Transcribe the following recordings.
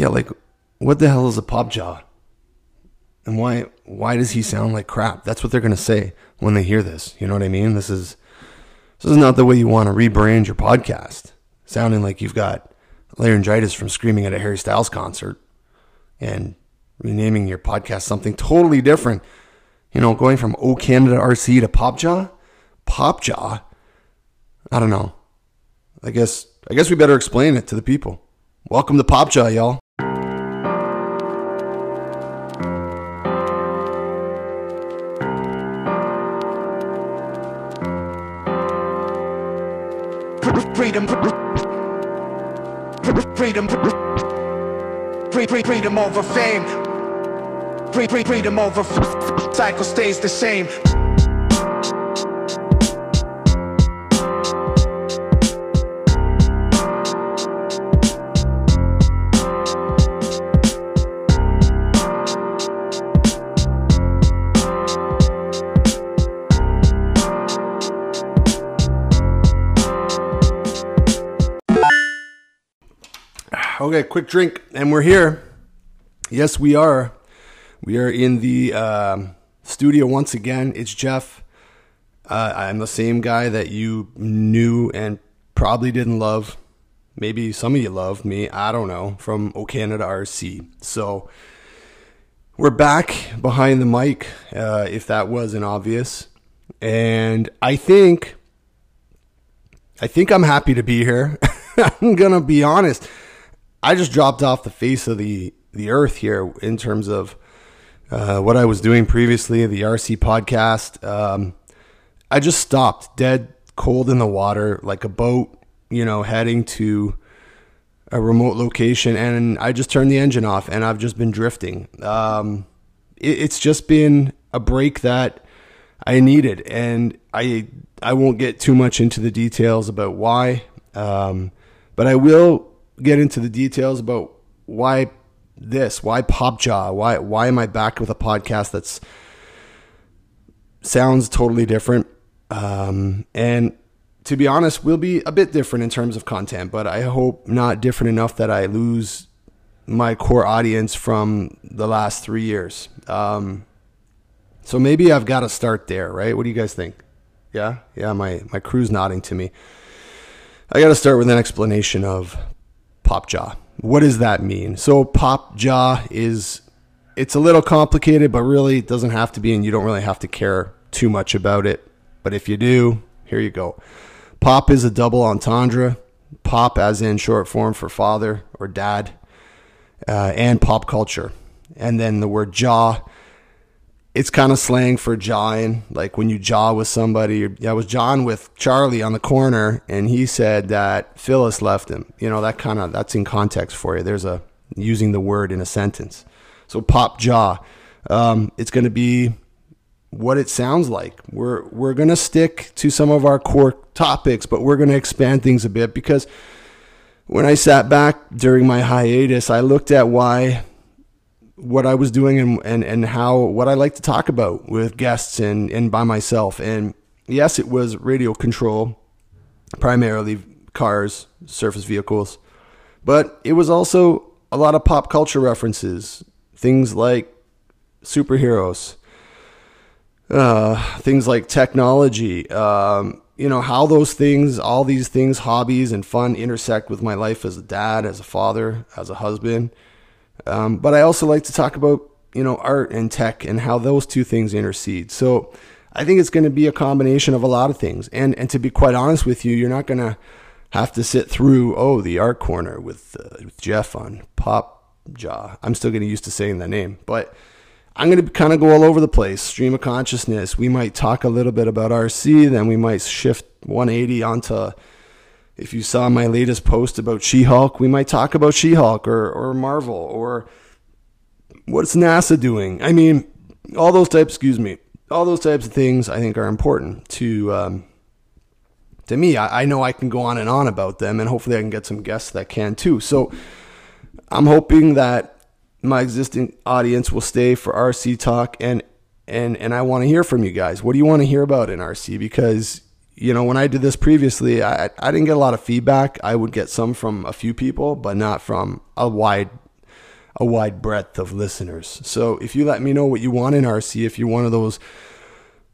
yeah, like what the hell is a pop jaw? And why why does he sound like crap? That's what they're gonna say when they hear this. You know what I mean? This is this is not the way you want to rebrand your podcast. Sounding like you've got laryngitis from screaming at a Harry Styles concert and renaming your podcast something totally different. You know, going from O Canada RC to Popjaw? Popjaw? I don't know. I guess I guess we better explain it to the people. Welcome to Popjaw, y'all. Freedom, freedom, freedom over fame, freedom over cycle stays the same. Okay, quick drink, and we're here. Yes, we are. We are in the um, studio once again. It's Jeff. Uh, I'm the same guy that you knew and probably didn't love. Maybe some of you loved me. I don't know. From O Canada RC. So we're back behind the mic, uh, if that wasn't obvious. And I think, I think I'm happy to be here. I'm gonna be honest. I just dropped off the face of the the earth here in terms of uh, what I was doing previously, the RC podcast. Um, I just stopped dead cold in the water, like a boat, you know, heading to a remote location, and I just turned the engine off, and I've just been drifting. Um, it, it's just been a break that I needed, and I I won't get too much into the details about why, um, but I will get into the details about why this, why Popjaw, why why am I back with a podcast that's sounds totally different, um, and to be honest, we'll be a bit different in terms of content, but I hope not different enough that I lose my core audience from the last three years. Um, so maybe I've got to start there, right? What do you guys think? Yeah, yeah. My my crew's nodding to me. I got to start with an explanation of pop jaw. What does that mean? So pop jaw is it's a little complicated, but really it doesn't have to be, and you don't really have to care too much about it. But if you do, here you go. Pop is a double entendre. Pop, as in short form for father or dad, uh, and pop culture. And then the word jaw it's kind of slang for jawing, like when you jaw with somebody. I was jawing with Charlie on the corner, and he said that Phyllis left him. You know, that kind of that's in context for you. There's a using the word in a sentence. So pop jaw. Um, it's going to be what it sounds like. We're we're going to stick to some of our core topics, but we're going to expand things a bit because when I sat back during my hiatus, I looked at why what I was doing and, and, and how what I like to talk about with guests and, and by myself. And yes, it was radio control, primarily cars, surface vehicles, but it was also a lot of pop culture references, things like superheroes, uh, things like technology, um, you know, how those things, all these things, hobbies and fun intersect with my life as a dad, as a father, as a husband. Um, but I also like to talk about, you know, art and tech and how those two things intercede. So I think it's going to be a combination of a lot of things. And, and to be quite honest with you, you're not going to have to sit through, oh, the art corner with, uh, with Jeff on Pop Jaw. I'm still getting used to saying that name, but I'm going to kind of go all over the place. Stream of consciousness. We might talk a little bit about RC, then we might shift 180 onto if you saw my latest post about She Hulk, we might talk about She Hulk or, or Marvel or what's NASA doing. I mean, all those types, excuse me, all those types of things I think are important to. Um, to me, I, I know I can go on and on about them, and hopefully I can get some guests that can too. So I'm hoping that my existing audience will stay for RC talk and and and I want to hear from you guys. What do you want to hear about in RC? Because you know, when I did this previously, I, I didn't get a lot of feedback. I would get some from a few people, but not from a wide a wide breadth of listeners. So if you let me know what you want in RC, if you're one of those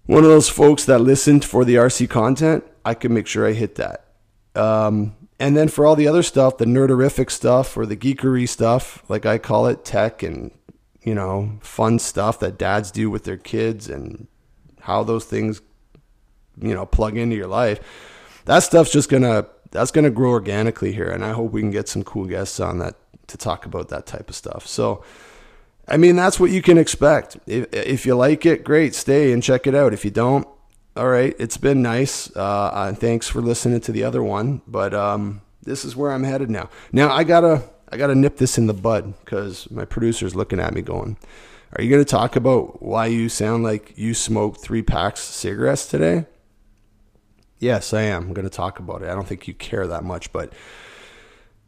one of those folks that listened for the RC content, I can make sure I hit that. Um, and then for all the other stuff, the nerderific stuff or the geekery stuff, like I call it, tech and you know, fun stuff that dads do with their kids and how those things, you know, plug into your life. That stuff's just gonna that's gonna grow organically here, and I hope we can get some cool guests on that to talk about that type of stuff. So, I mean, that's what you can expect. If if you like it, great, stay and check it out. If you don't, all right, it's been nice. Uh, and thanks for listening to the other one, but um, this is where I'm headed now. Now I gotta I got to nip this in the bud because my producer's looking at me going, Are you going to talk about why you sound like you smoked three packs of cigarettes today? Yes, I am. I'm going to talk about it. I don't think you care that much, but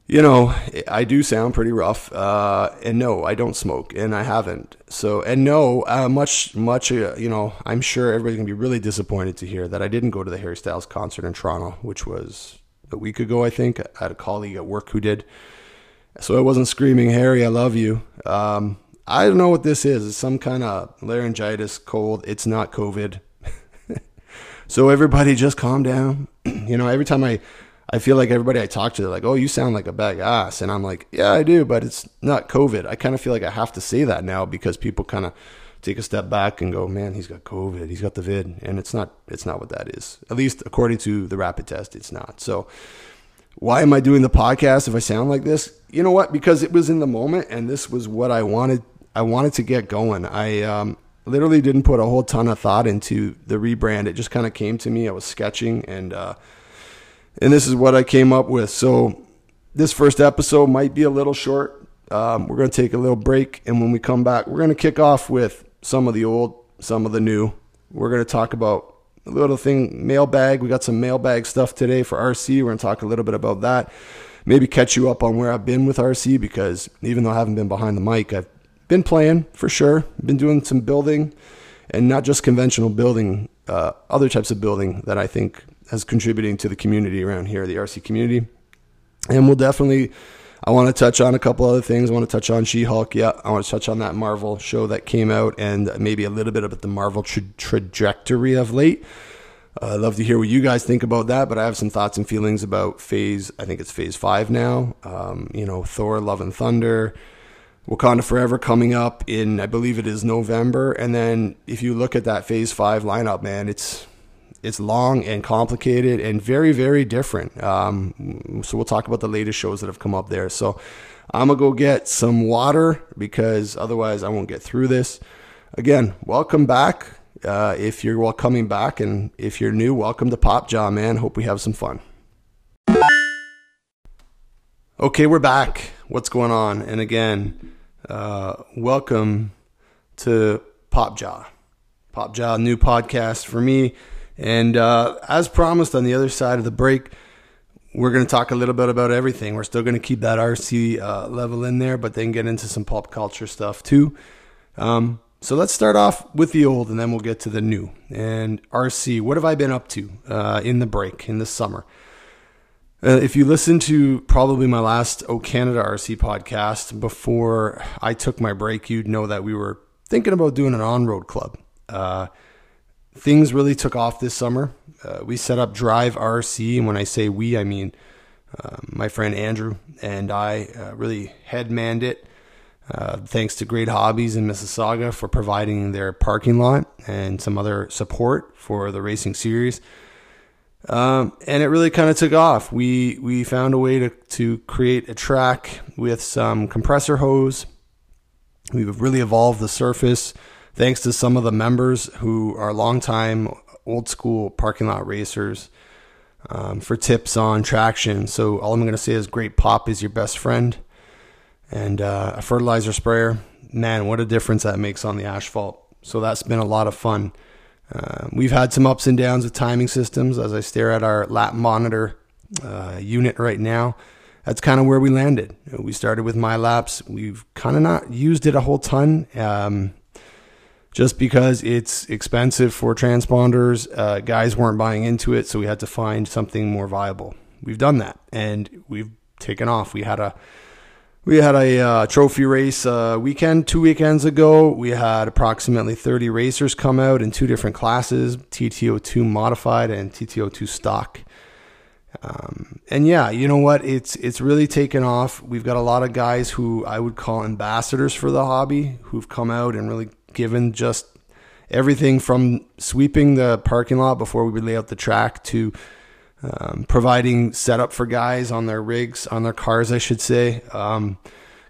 you know, I do sound pretty rough. Uh, and no, I don't smoke, and I haven't. So, and no, uh, much, much, uh, you know, I'm sure everybody's gonna be really disappointed to hear that I didn't go to the Harry Styles concert in Toronto, which was a week ago, I think. I had a colleague at work who did. So I wasn't screaming, Harry, I love you. Um, I don't know what this is. It's some kind of laryngitis, cold. It's not COVID. So everybody just calm down. you know, every time I, I feel like everybody I talk to, they're like, oh, you sound like a bag ass. And I'm like, yeah, I do, but it's not COVID. I kind of feel like I have to say that now because people kind of take a step back and go, man, he's got COVID. He's got the vid. And it's not, it's not what that is. At least according to the rapid test, it's not. So, why am I doing the podcast if I sound like this? You know what? Because it was in the moment and this was what I wanted. I wanted to get going. I um, literally didn't put a whole ton of thought into the rebrand. It just kind of came to me. I was sketching and, uh, and this is what I came up with. So this first episode might be a little short. Um, we're going to take a little break. And when we come back, we're going to kick off with some of the old, some of the new. We're going to talk about a little thing mailbag. We got some mailbag stuff today for RC. We're going to talk a little bit about that. Maybe catch you up on where I've been with RC because even though I haven't been behind the mic, I've been playing for sure. Been doing some building and not just conventional building, uh, other types of building that I think has contributing to the community around here, the RC community. And we'll definitely I want to touch on a couple other things. I want to touch on She Hulk. Yeah, I want to touch on that Marvel show that came out and maybe a little bit about the Marvel tra- trajectory of late. Uh, I'd love to hear what you guys think about that, but I have some thoughts and feelings about phase, I think it's phase five now. Um, you know, Thor, Love and Thunder, Wakanda Forever coming up in, I believe it is November. And then if you look at that phase five lineup, man, it's it's long and complicated and very very different. Um, so we'll talk about the latest shows that have come up there. So I'm gonna go get some water because otherwise I won't get through this. Again, welcome back. Uh, if you're well coming back, and if you're new, welcome to Pop Jaw, man. Hope we have some fun. Okay, we're back. What's going on? And again, uh, welcome to Pop Jaw. Pop Jaw, new podcast for me. And uh, as promised, on the other side of the break, we're going to talk a little bit about everything. We're still going to keep that RC uh, level in there, but then get into some pop culture stuff too. Um, so let's start off with the old, and then we'll get to the new. And RC, what have I been up to uh, in the break in the summer? Uh, if you listen to probably my last O Canada RC podcast before I took my break, you'd know that we were thinking about doing an on road club. Uh, things really took off this summer. Uh, we set up Drive RC, and when I say we, I mean uh, my friend Andrew and I uh, really headmanned it. Uh, thanks to Great Hobbies in Mississauga for providing their parking lot and some other support for the racing series. Um, and it really kind of took off. We we found a way to to create a track with some compressor hose. We've really evolved the surface thanks to some of the members who are longtime old school parking lot racers um, for tips on traction. So all I'm going to say is great pop is your best friend. And uh, a fertilizer sprayer, man, what a difference that makes on the asphalt. So that's been a lot of fun. Uh, we've had some ups and downs with timing systems as I stare at our lap monitor uh, unit right now. That's kind of where we landed. We started with MyLaps. We've kind of not used it a whole ton. Um, just because it's expensive for transponders. Uh, guys weren't buying into it, so we had to find something more viable. We've done that, and we've taken off. We had a we had a uh, trophy race uh, weekend two weekends ago. We had approximately 30 racers come out in two different classes TT-02 modified and TT-02 stock. Um, and yeah, you know what? It's it's really taken off. We've got a lot of guys who I would call ambassadors for the hobby who've come out and really given just everything from sweeping the parking lot before we would lay out the track to um, providing setup for guys on their rigs, on their cars, I should say. Um,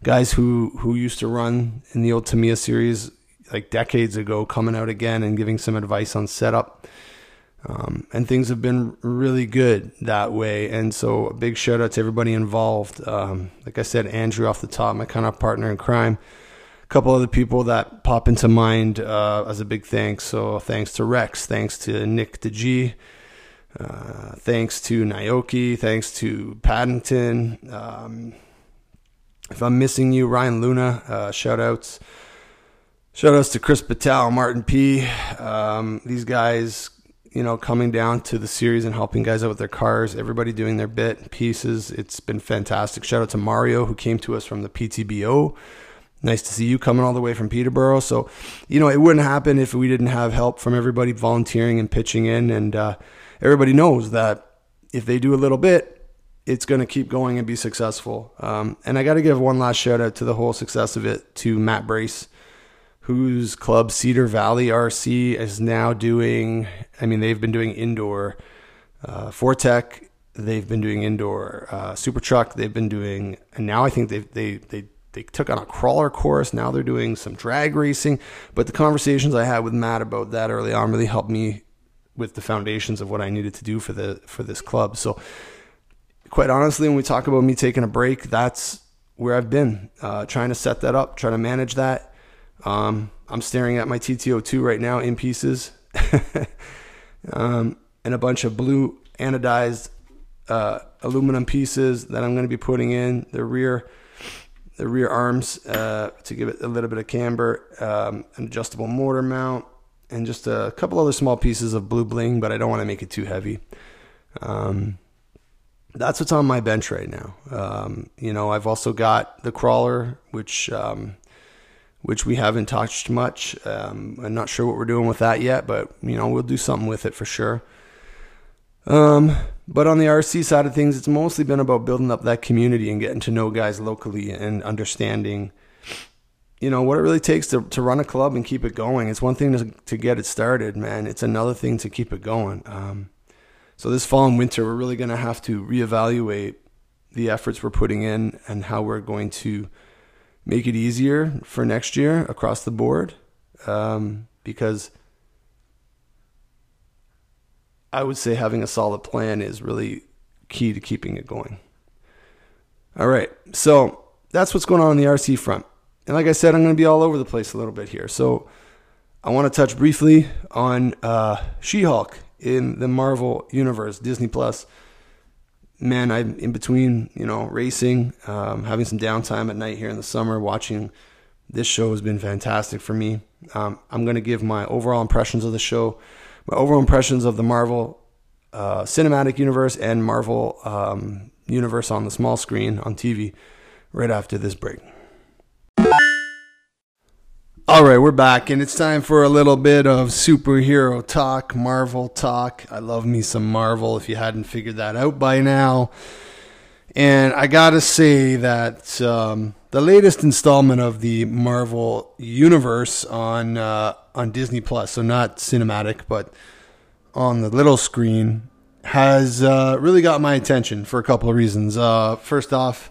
guys who, who used to run in the old Tamiya series like decades ago, coming out again and giving some advice on setup. Um, and things have been really good that way. And so, a big shout out to everybody involved. Um, like I said, Andrew off the top, my kind of partner in crime. A couple other people that pop into mind uh, as a big thanks. So, thanks to Rex, thanks to Nick DeG, uh, thanks to Naoki, thanks to Paddington. Um, if I'm missing you, Ryan Luna, uh, shout outs. Shout outs to Chris Patel, Martin P. Um, these guys, you know, coming down to the series and helping guys out with their cars, everybody doing their bit pieces. It's been fantastic. Shout out to Mario, who came to us from the PTBO. Nice to see you coming all the way from Peterborough. So, you know, it wouldn't happen if we didn't have help from everybody volunteering and pitching in. And, uh, everybody knows that if they do a little bit, it's going to keep going and be successful. Um, and I got to give one last shout out to the whole success of it to Matt Brace, whose club Cedar Valley RC is now doing. I mean, they've been doing indoor uh, 4-Tec, they've been doing indoor uh, Super Truck, they've been doing, and now I think they they they they took on a crawler course. Now they're doing some drag racing. But the conversations I had with Matt about that early on really helped me with the foundations of what I needed to do for the for this club. So, quite honestly, when we talk about me taking a break, that's where I've been uh, trying to set that up, trying to manage that. Um, I'm staring at my TT-02 right now in pieces, um, and a bunch of blue anodized uh, aluminum pieces that I'm going to be putting in the rear the rear arms uh, to give it a little bit of camber, um, an adjustable motor mount, and just a couple other small pieces of blue bling, but I don't want to make it too heavy. Um, that's what's on my bench right now. Um, you know, I've also got the crawler, which um, which we haven't touched much. Um, I'm not sure what we're doing with that yet, but you know, we'll do something with it for sure. Um, but on the RC side of things, it's mostly been about building up that community and getting to know guys locally and understanding you know what it really takes to, to run a club and keep it going. It's one thing to, to get it started, man. It's another thing to keep it going. Um, so this fall and winter, we're really going to have to reevaluate the efforts we're putting in and how we're going to make it easier for next year across the board. Um, because I would say having a solid plan is really key to keeping it going. All right, so that's what's going on on the RC front. And like I said, I'm going to be all over the place a little bit here. So I want to touch briefly on uh, She Hulk in the Marvel Universe, Disney Plus. Man, I'm in between, you know, racing, um, having some downtime at night here in the summer, watching this show has been fantastic for me. Um, I'm going to give my overall impressions of the show, my overall impressions of the Marvel uh, cinematic universe and Marvel um, universe on the small screen on TV right after this break. All right, we're back, and it's time for a little bit of superhero talk, Marvel talk. I love me some Marvel, if you hadn't figured that out by now. And I gotta say that um, the latest installment of the Marvel Universe on uh, on Disney Plus, so not cinematic, but on the little screen, has uh, really got my attention for a couple of reasons. Uh, first off,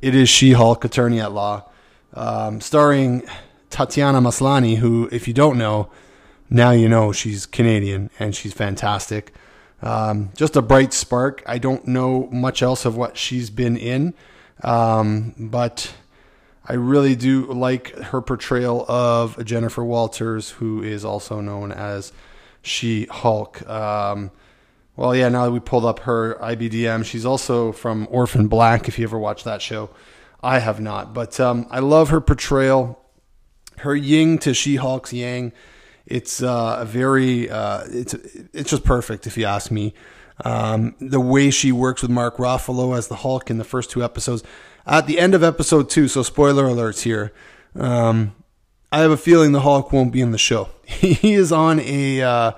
it is She-Hulk, Attorney at Law, um, starring Tatiana Maslany, who, if you don't know, now you know she's Canadian and she's fantastic. Um, just a bright spark. I don't know much else of what she's been in, um, but I really do like her portrayal of Jennifer Walters, who is also known as She Hulk. Um, well, yeah, now that we pulled up her IBDM, she's also from Orphan Black, if you ever watched that show. I have not, but um, I love her portrayal her Ying to She Hulk's Yang. It's uh, a very uh, it's it's just perfect if you ask me. Um, the way she works with Mark Ruffalo as the Hulk in the first two episodes, at the end of episode two. So spoiler alerts here. Um, I have a feeling the Hulk won't be in the show. he is on a uh,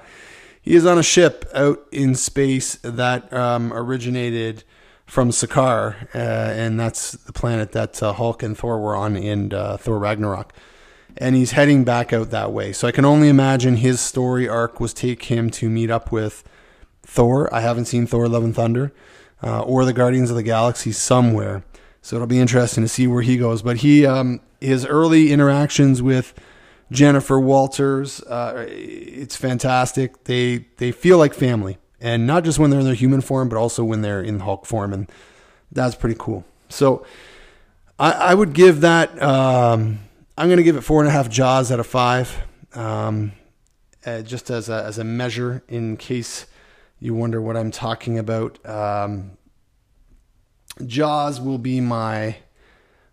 he is on a ship out in space that um, originated from Sakaar, uh, and that's the planet that uh, Hulk and Thor were on in uh, Thor Ragnarok. And he's heading back out that way. So I can only imagine his story arc was take him to meet up with Thor. I haven't seen Thor: Love and Thunder uh, or the Guardians of the Galaxy somewhere. So it'll be interesting to see where he goes. But he, um, his early interactions with Jennifer Walters, uh, it's fantastic. They they feel like family, and not just when they're in their human form, but also when they're in Hulk form, and that's pretty cool. So I, I would give that. Um, I'm going to give it four and a half jaws out of five, um, uh, just as a, as a measure in case you wonder what I'm talking about. Um, Jaws will be my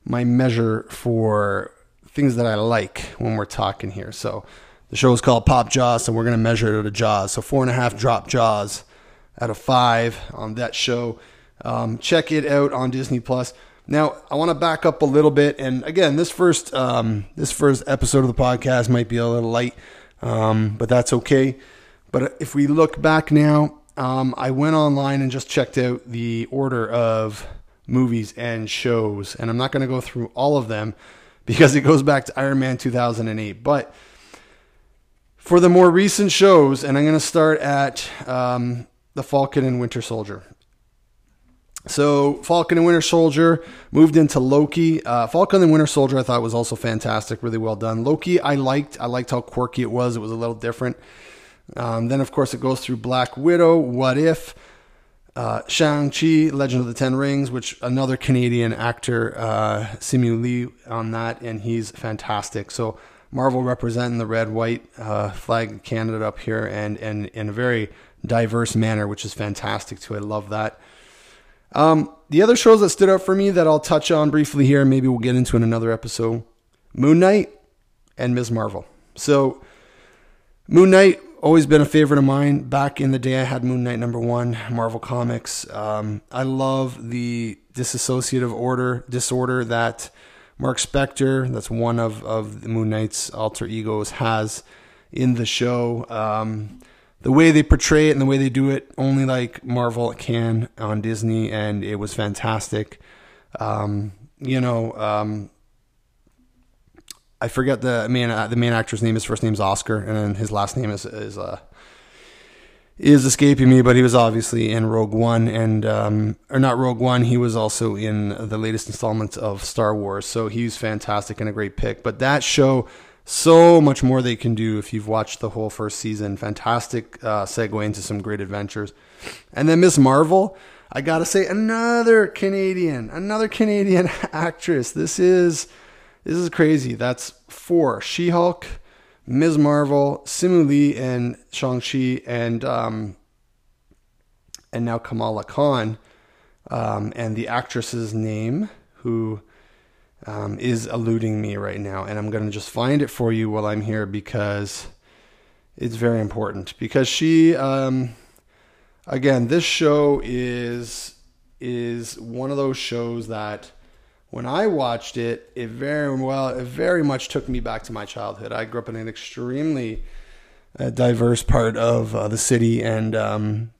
my measure for things that I like when we're talking here. So the show is called Pop Jaws, so we're going to measure it at a Jaws. So four and a half drop Jaws out of five on that show. Um, check it out on Disney Plus. Now I want to back up a little bit, and again, this first um, this first episode of the podcast might be a little light, um, but that's okay. But if we look back now, um, I went online and just checked out the order of movies and shows, and I'm not going to go through all of them because it goes back to Iron Man 2008. But for the more recent shows, and I'm going to start at um, the Falcon and Winter Soldier. So Falcon and Winter Soldier moved into Loki. Uh, Falcon and Winter Soldier I thought was also fantastic, really well done. Loki I liked. I liked how quirky it was. It was a little different. Um, then of course it goes through Black Widow, What If, uh, Shang-Chi, Legend of the Ten Rings, which another Canadian actor, uh, Simu Liu on that, and he's fantastic. So Marvel representing the red, white uh, flag Canada up here, and, and in a very diverse manner, which is fantastic too. I love that. Um, the other shows that stood out for me that I'll touch on briefly here, and maybe we'll get into in another episode, Moon Knight and Ms. Marvel. So Moon Knight always been a favorite of mine. Back in the day, I had Moon Knight number one, Marvel Comics. Um, I love the dissociative order disorder that Mark Spector, that's one of of Moon Knight's alter egos, has in the show. Um, the way they portray it and the way they do it, only like Marvel can on Disney, and it was fantastic. Um, you know, um, I forget the main uh, the main actor's name. His first name's Oscar, and then his last name is is uh, is escaping me. But he was obviously in Rogue One, and um, or not Rogue One. He was also in the latest installment of Star Wars. So he's fantastic and a great pick. But that show, so much more they can do if you've watched the whole first season. Fantastic uh, segue into some great adventures, and then Miss Marvel. I gotta say, another Canadian, another Canadian actress. This is this is crazy. That's four She Hulk, Ms. Marvel, Simu and Shang-Chi, and, um, and now Kamala Khan. Um, and the actress's name, who um, is eluding me right now. And I'm going to just find it for you while I'm here because it's very important. Because she, um, again, this show is is one of those shows that when I watched it, it very well, it very much took me back to my childhood. I grew up in an extremely uh, diverse part of uh, the city, and um,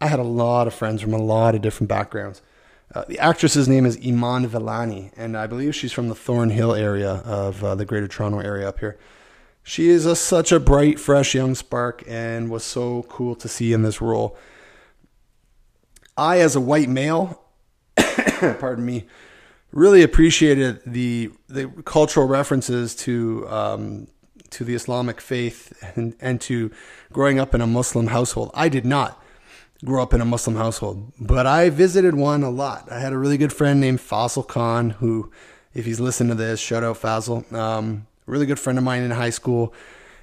I had a lot of friends from a lot of different backgrounds. Uh, the actress's name is Iman Vellani, and I believe she's from the Thornhill area of uh, the Greater Toronto area up here. She is a, such a bright, fresh young spark, and was so cool to see in this role. I, as a white male, pardon me, really appreciated the the cultural references to um, to the Islamic faith and, and to growing up in a Muslim household. I did not grow up in a Muslim household, but I visited one a lot. I had a really good friend named Faisal Khan, who, if he's listening to this, shout out Faisal. Um, really good friend of mine in high school,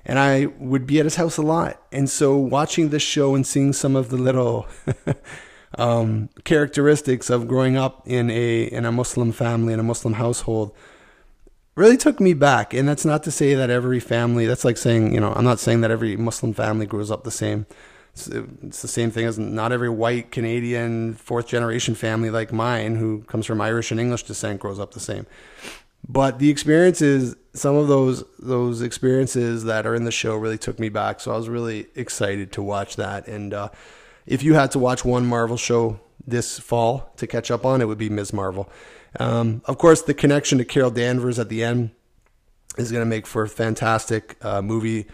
and I would be at his house a lot. And so, watching this show and seeing some of the little um, characteristics of growing up in a in a Muslim family in a Muslim household really took me back. And that's not to say that every family. That's like saying you know I'm not saying that every Muslim family grows up the same. It's, it's the same thing as not every white Canadian fourth generation family like mine, who comes from Irish and English descent, grows up the same. But the experiences, some of those those experiences that are in the show, really took me back. So I was really excited to watch that. And uh, if you had to watch one Marvel show this fall to catch up on, it would be Ms. Marvel. Um, of course, the connection to Carol Danvers at the end is going to make for a fantastic uh, movie,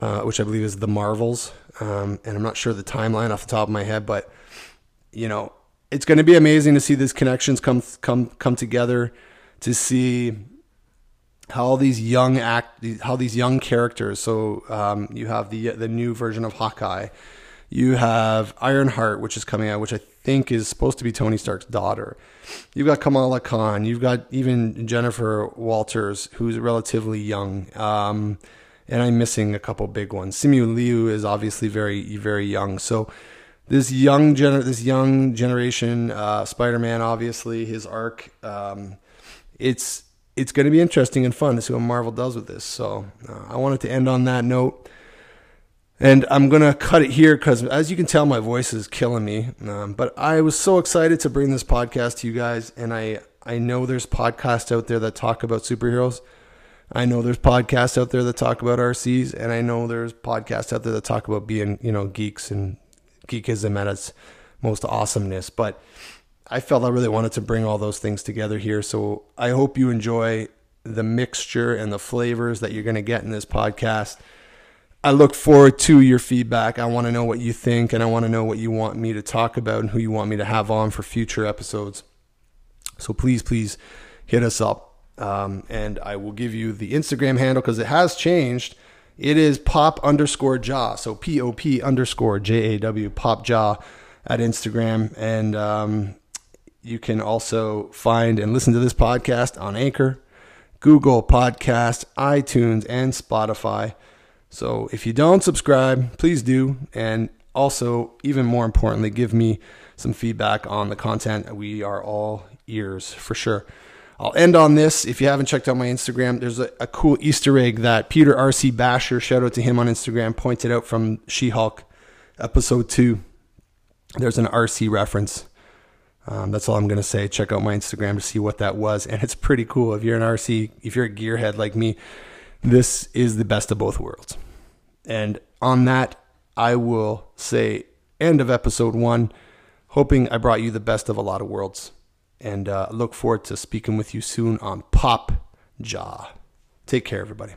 uh, which I believe is The Marvels. Um, and I'm not sure the timeline off the top of my head, but you know, it's going to be amazing to see these connections come come come together, to see how all these young act, how these young characters. So um, you have the the new version of Hawkeye, you have Ironheart, which is coming out, which I think is supposed to be Tony Stark's daughter. You've got Kamala Khan. You've got even Jennifer Walters, who's relatively young. Um, and I'm missing a couple big ones. Simu Liu is obviously very, very young. So this young gener- this young generation, uh, Spider-Man, obviously his arc, um, it's it's going to be interesting and fun to see what Marvel does with this. So uh, I wanted to end on that note. And I'm going to cut it here because, as you can tell, my voice is killing me. Um, but I was so excited to bring this podcast to you guys. And I, I know there's podcasts out there that talk about superheroes. I know there's podcasts out there that talk about RCs. And I know there's podcasts out there that talk about being, you know, geeks and geekism at its most awesomeness. But I felt I really wanted to bring all those things together here. So I hope you enjoy the mixture and the flavors that you're going to get in this podcast. I look forward to your feedback. I want to know what you think and I want to know what you want me to talk about and who you want me to have on for future episodes. So please, please hit us up. Um, and I will give you the Instagram handle because it has changed. It is pop underscore jaw. So P O P underscore J A W pop jaw at Instagram. And um, you can also find and listen to this podcast on Anchor, Google Podcast, iTunes, and Spotify. So if you don't subscribe, please do. And also, even more importantly, give me some feedback on the content. We are all ears for sure. I'll end on this. If you haven't checked out my Instagram, there's a, a cool Easter egg that Peter R.C. Basher, shout out to him on Instagram, pointed out from She Hulk episode two. There's an RC reference. Um, that's all I'm going to say. Check out my Instagram to see what that was. And it's pretty cool. If you're an RC, if you're a gearhead like me, this is the best of both worlds. And on that, I will say end of episode one. Hoping I brought you the best of a lot of worlds. And uh, look forward to speaking with you soon on Pop Jaw. Take care, everybody.